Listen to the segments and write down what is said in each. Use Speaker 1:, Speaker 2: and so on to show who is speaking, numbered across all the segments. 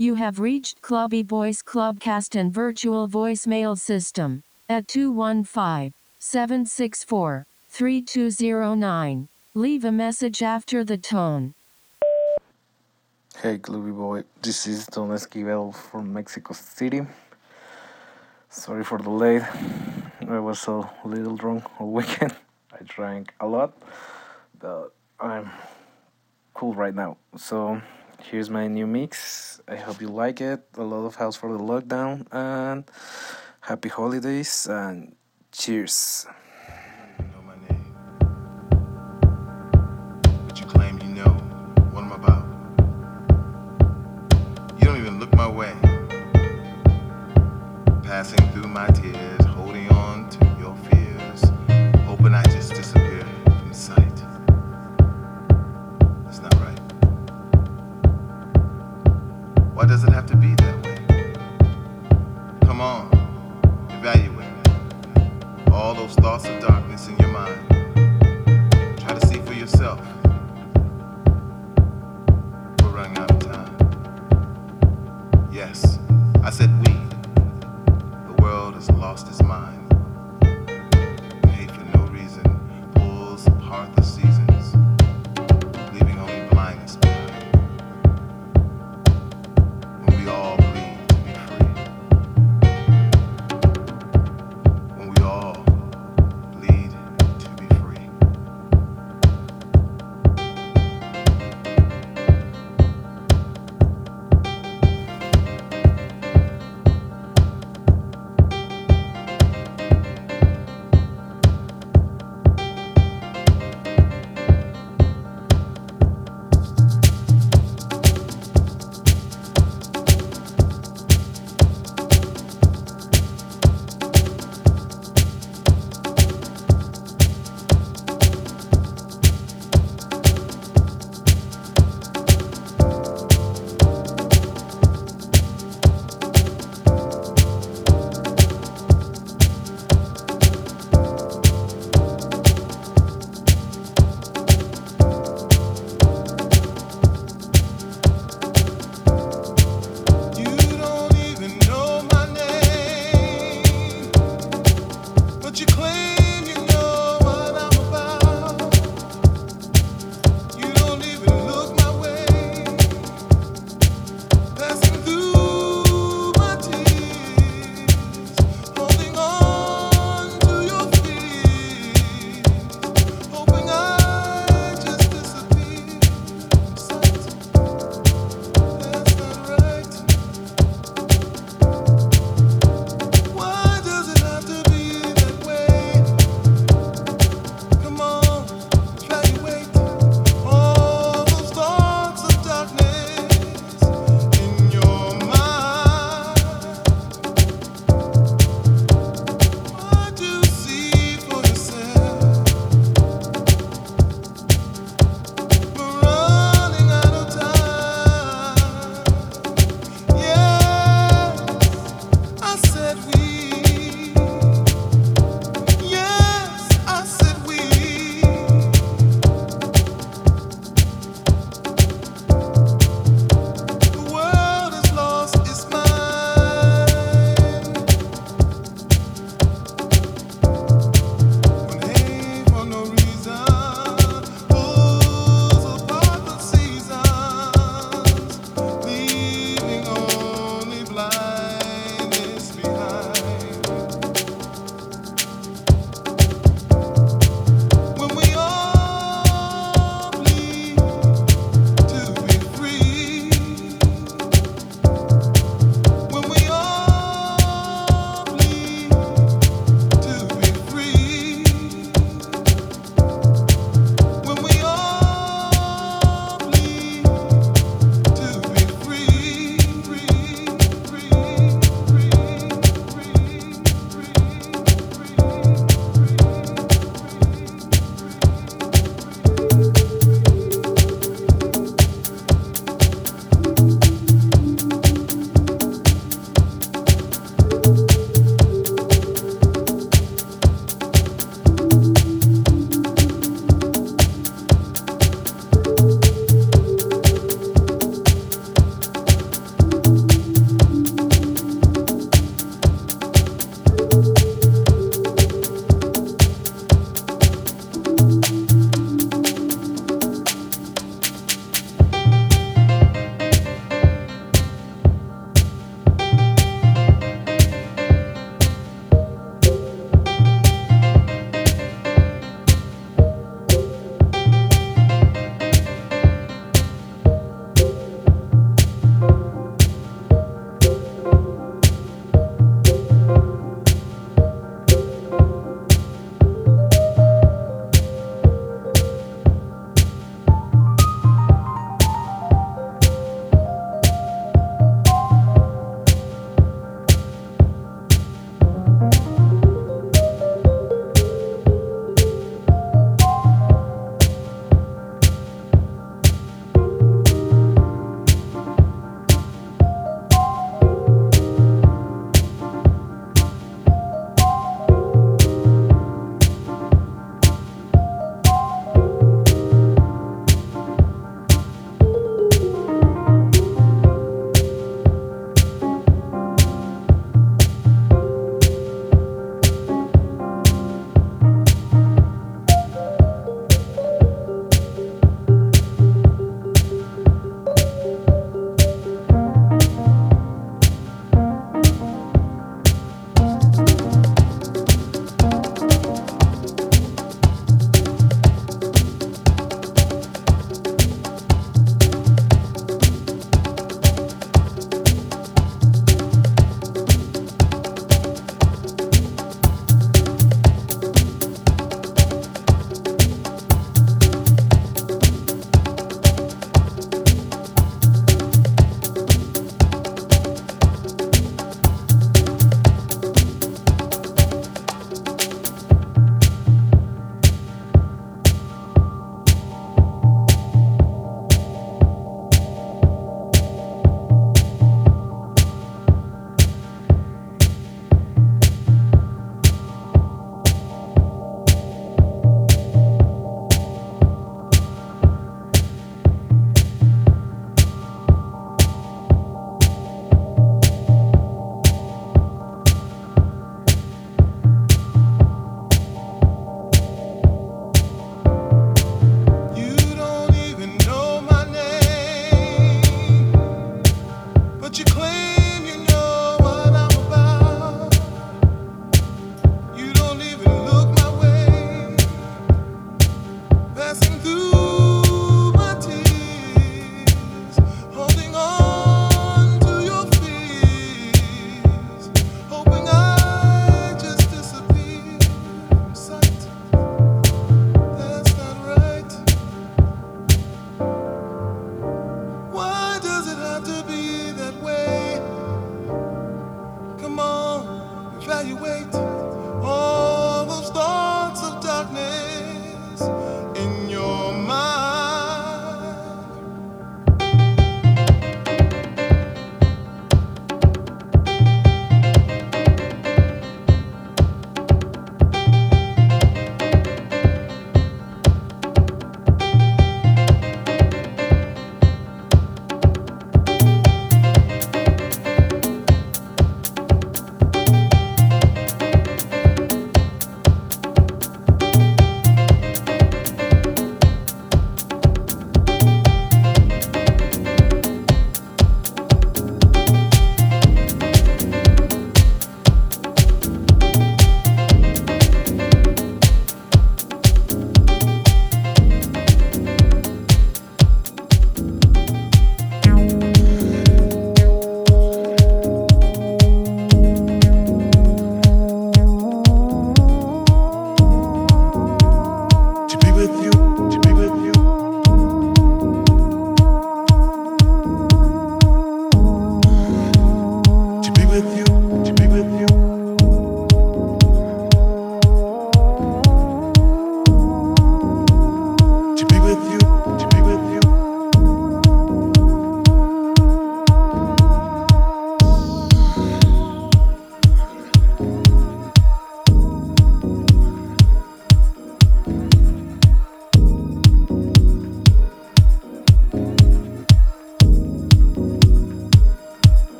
Speaker 1: You have reached Clubby Voice Clubcast and virtual voicemail system at 215 764 3209. Leave a message after the tone.
Speaker 2: Hey, Clubby Boy, this is Don Esquivel from Mexico City. Sorry for the late. I was a little drunk all weekend. I drank a lot, but I'm cool right now. So here's my new mix. I hope you like it. A lot of house for the lockdown and happy holidays and cheers.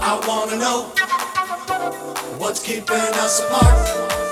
Speaker 3: I
Speaker 2: wanna know what's keeping us apart.